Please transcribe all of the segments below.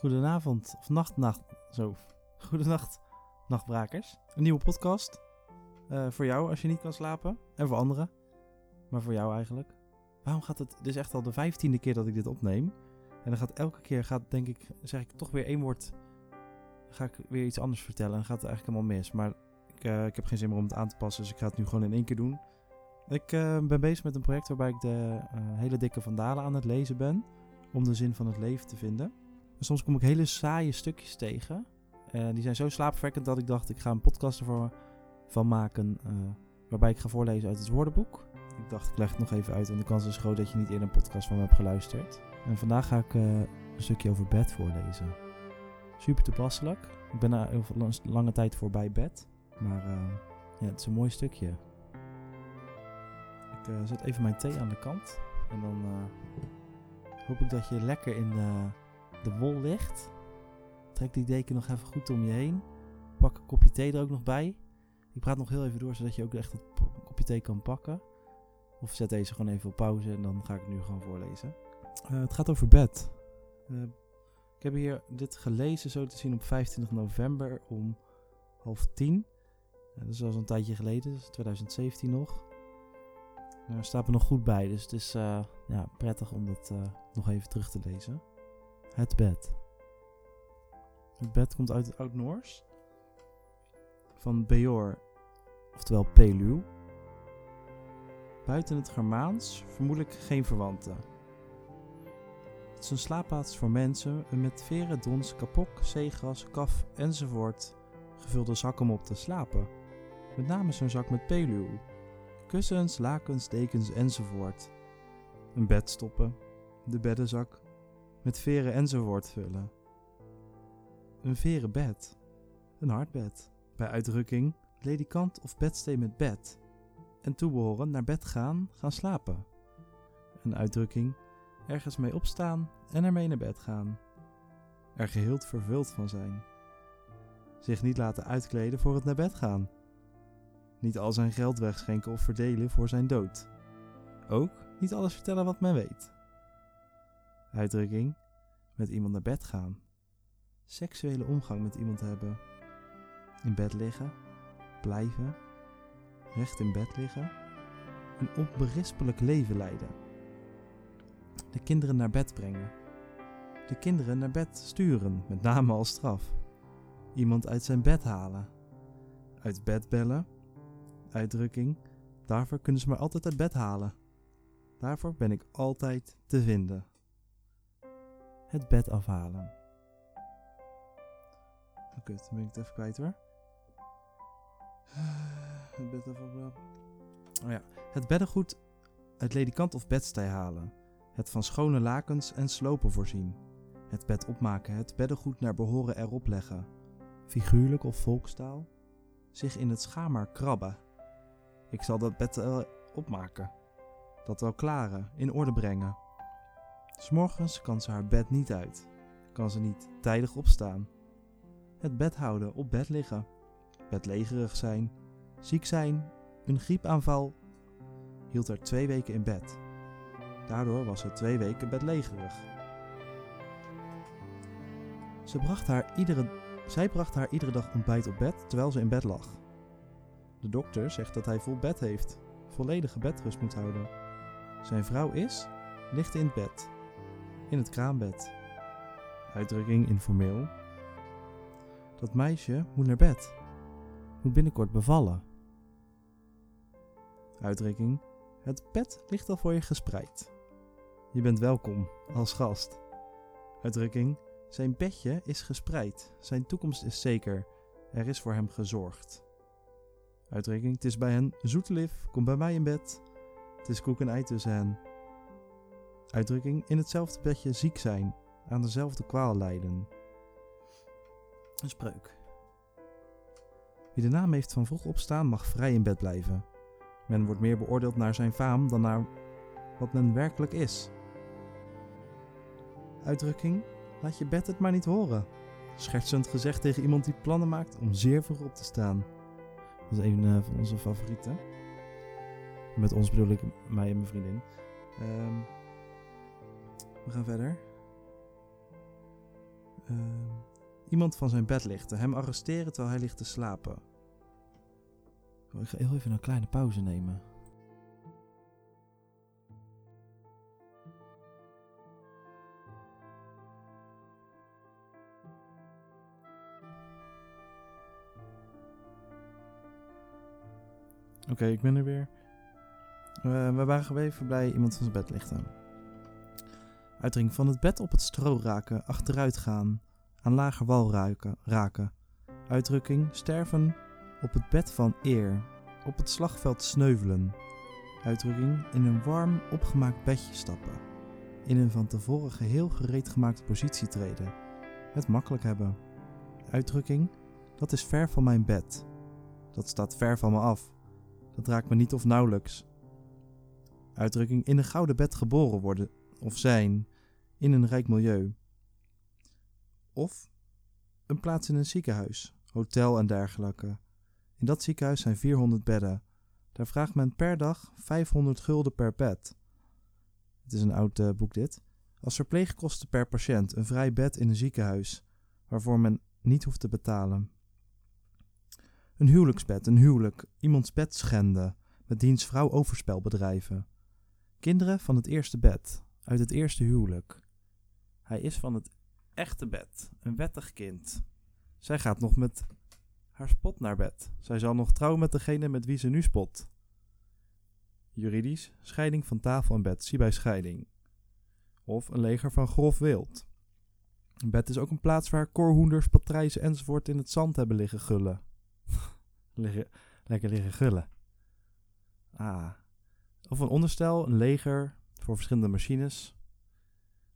Goedenavond, of nacht, nacht, zo. Goedenacht, nachtbrakers. Een nieuwe podcast. Eh, voor jou als je niet kan slapen. En voor anderen. Maar voor jou eigenlijk. Waarom gaat het... Dit is echt al de vijftiende keer dat ik dit opneem. En dan gaat elke keer, gaat, denk ik, zeg ik toch weer één woord... Ga ik weer iets anders vertellen en dan gaat het eigenlijk helemaal mis. Maar ik, eh, ik heb geen zin meer om het aan te passen, dus ik ga het nu gewoon in één keer doen. Ik eh, ben bezig met een project waarbij ik de hele dikke vandalen aan het lezen ben. Om de zin van het leven te vinden. Soms kom ik hele saaie stukjes tegen. En die zijn zo slaapverwekkend dat ik dacht, ik ga een podcast ervoor van maken. eh, waarbij ik ga voorlezen uit het woordenboek. Ik dacht, ik leg het nog even uit, want de kans is groot dat je niet eerder een podcast van me hebt geluisterd. En vandaag ga ik eh, een stukje over bed voorlezen. Super toepasselijk. Ik ben na heel lange tijd voorbij bed. Maar eh, ja, het is een mooi stukje. Ik eh, zet even mijn thee aan de kant. En dan eh, hoop ik dat je lekker in de, de wol ligt. Trek die deken nog even goed om je heen. Pak een kopje thee er ook nog bij. Ik praat nog heel even door, zodat je ook echt het kopje thee kan pakken. Of zet deze gewoon even op pauze en dan ga ik het nu gewoon voorlezen. Eh, het gaat over bed. Eh, ik heb hier dit gelezen, zo te zien, op 25 november om half tien. Eh, dat is al zo'n tijdje geleden, is 2017 nog. Er staat me nog goed bij, dus het is ja, prettig om dat nog even terug te lezen. Het bed. Het bed komt uit het Oud-Noors. Van Beor, oftewel Peluw. Buiten het Germaans vermoedelijk geen verwanten. Het is een slaapplaats voor mensen met veren, dons, kapok, zeegras, kaf enzovoort gevulde zak om op te slapen. Met name zo'n zak met peluw. Kussens, lakens, dekens enzovoort. Een bed stoppen. De beddenzak. Met veren enzovoort vullen. Een veren bed. Een hardbed. Bij uitdrukking ledikant of bedsteen met bed. En toebehoren naar bed gaan, gaan slapen. Een uitdrukking ergens mee opstaan en ermee naar bed gaan. Er geheel vervuld van zijn. Zich niet laten uitkleden voor het naar bed gaan. Niet al zijn geld wegschenken of verdelen voor zijn dood. Ook niet alles vertellen wat men weet. Uitdrukking: met iemand naar bed gaan. Seksuele omgang met iemand hebben. In bed liggen. Blijven. Recht in bed liggen. Een onberispelijk leven leiden. De kinderen naar bed brengen. De kinderen naar bed sturen, met name als straf. Iemand uit zijn bed halen. Uit bed bellen. Uitdrukking. Daarvoor kunnen ze maar altijd uit bed halen. Daarvoor ben ik altijd te vinden. Het bed afhalen. Oké, dan ben ik het even kwijt hoor. Het bed afhalen. Oh ja. Het beddengoed uit ledikant of bedstij halen. Het van schone lakens en slopen voorzien. Het bed opmaken, het beddengoed naar behoren erop leggen. Figuurlijk of volkstaal. Zich in het schaamhaar krabben. Ik zal dat bed wel opmaken. Dat wel klaren, in orde brengen. S'morgens kan ze haar bed niet uit. Kan ze niet tijdig opstaan. Het bed houden, op bed liggen. Bedlegerig zijn. Ziek zijn. Een griepaanval. Hield haar twee weken in bed. Daardoor was ze twee weken bedlegerig. Ze bracht haar iedere, zij bracht haar iedere dag ontbijt op bed terwijl ze in bed lag. De dokter zegt dat hij vol bed heeft, volledige bedrust moet houden. Zijn vrouw is, ligt in het bed, in het kraambed. Uitdrukking informeel. Dat meisje moet naar bed, moet binnenkort bevallen. Uitdrukking, het bed ligt al voor je gespreid. Je bent welkom als gast. Uitdrukking, zijn bedje is gespreid, zijn toekomst is zeker, er is voor hem gezorgd. Uitdrukking, het is bij hen zoetelif, kom bij mij in bed, het is koek en ei tussen hen. Uitdrukking, in hetzelfde bedje ziek zijn, aan dezelfde kwaal lijden. Een spreuk. Wie de naam heeft van vroeg opstaan mag vrij in bed blijven. Men wordt meer beoordeeld naar zijn faam dan naar wat men werkelijk is. Uitdrukking, laat je bed het maar niet horen. Schertsend gezegd tegen iemand die plannen maakt om zeer vroeg op te staan. Dat is een eh, van onze favorieten. Met ons bedoel ik mij en mijn vriendin. Ehm, we gaan verder. Eh, iemand van zijn bed lichten. Hem arresteren terwijl hij ligt te slapen. Oh, ik ga heel even een kleine pauze nemen. Oké, ik ben er weer. Uh, we waren gebleven bij iemand van zijn bed lichten. Uitdrukking van het bed op het stro raken, achteruit gaan, aan lager wal ruiken, raken. Uitdrukking sterven op het bed van eer, op het slagveld sneuvelen. Uitdrukking in een warm opgemaakt bedje stappen. In een van tevoren geheel gereed gemaakte positie treden. Het makkelijk hebben. Uitdrukking dat is ver van mijn bed. Dat staat ver van me af. Dat raakt me niet of nauwelijks. Uitdrukking in een gouden bed geboren worden of zijn in een rijk milieu. Of een plaats in een ziekenhuis, hotel en dergelijke. In dat ziekenhuis zijn 400 bedden. Daar vraagt men per dag 500 gulden per bed. Het is een oud uh, boek dit. Als verpleegkosten per patiënt een vrij bed in een ziekenhuis, waarvoor men niet hoeft te betalen. Een huwelijksbed, een huwelijk, iemands bed schenden, met diens vrouw overspel bedrijven. Kinderen van het eerste bed, uit het eerste huwelijk. Hij is van het echte bed, een wettig kind. Zij gaat nog met haar spot naar bed. Zij zal nog trouwen met degene met wie ze nu spot. Juridisch, scheiding van tafel en bed, zie bij scheiding. Of een leger van grof wild. Een bed is ook een plaats waar korhoenders, patrijzen enzovoort in het zand hebben liggen gullen. liggen, lekker liggen gullen. Ah. Of een onderstel, een leger voor verschillende machines.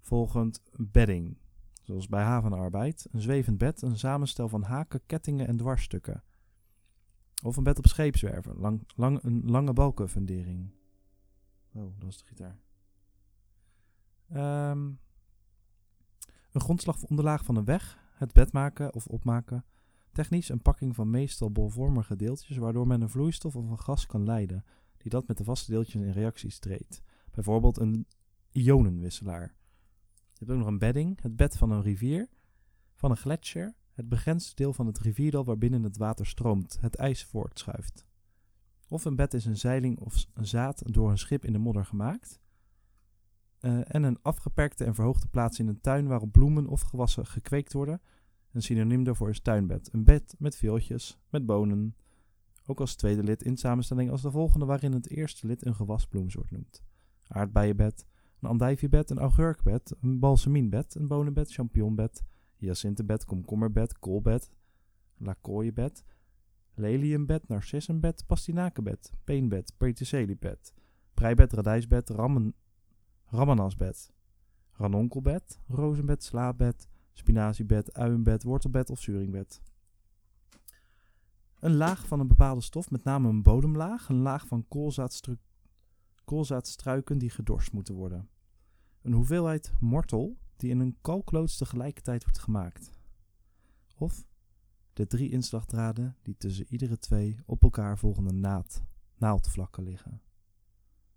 Volgend bedding, zoals bij havenarbeid. Een zwevend bed, een samenstel van haken, kettingen en dwarsstukken. Of een bed op scheepswerven, lang, lang, een lange balkenfundering. Oh, dat is de gitaar. Um, een grondslagonderlaag van een weg, het bed maken of opmaken. Technisch een pakking van meestal bolvormige deeltjes, waardoor men een vloeistof of een gas kan leiden, die dat met de vaste deeltjes in reacties treedt. Bijvoorbeeld een ionenwisselaar. Je hebt ook nog een bedding, het bed van een rivier, van een gletsjer, het begrensde deel van het rivierdal waarbinnen het water stroomt, het ijs voortschuift. Of een bed is een zeiling of een zaad door een schip in de modder gemaakt. Uh, en een afgeperkte en verhoogde plaats in een tuin waarop bloemen of gewassen gekweekt worden. Een synoniem daarvoor is tuinbed. Een bed met viooltjes, met bonen. Ook als tweede lid in samenstelling als de volgende waarin het eerste lid een gewasbloemsoort noemt. Aardbeienbed, een andijviebed, een augurkbed, een balsamienbed, een bonenbed, champignonbed, hyacintenbed, komkommerbed, koolbed, lakooienbed, leliumbed, narcissenbed, pastinakenbed, peenbed, peterseliebed, breibed, radijsbed, rammen, ramanasbed, ranonkelbed, rozenbed, slaapbed, spinaziebed, uienbed, wortelbed of zuringbed. Een laag van een bepaalde stof, met name een bodemlaag, een laag van koolzaadstruiken die gedorst moeten worden. Een hoeveelheid mortel die in een kalkloods tegelijkertijd wordt gemaakt. Of de drie inslagdraden die tussen iedere twee op elkaar volgende naad, naaldvlakken liggen.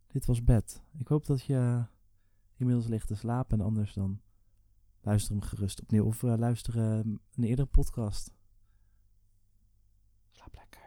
Dit was bed. Ik hoop dat je inmiddels ligt te slapen en anders dan luister hem gerust opnieuw of uh, luister uh, een eerdere podcast. Slaap lekker.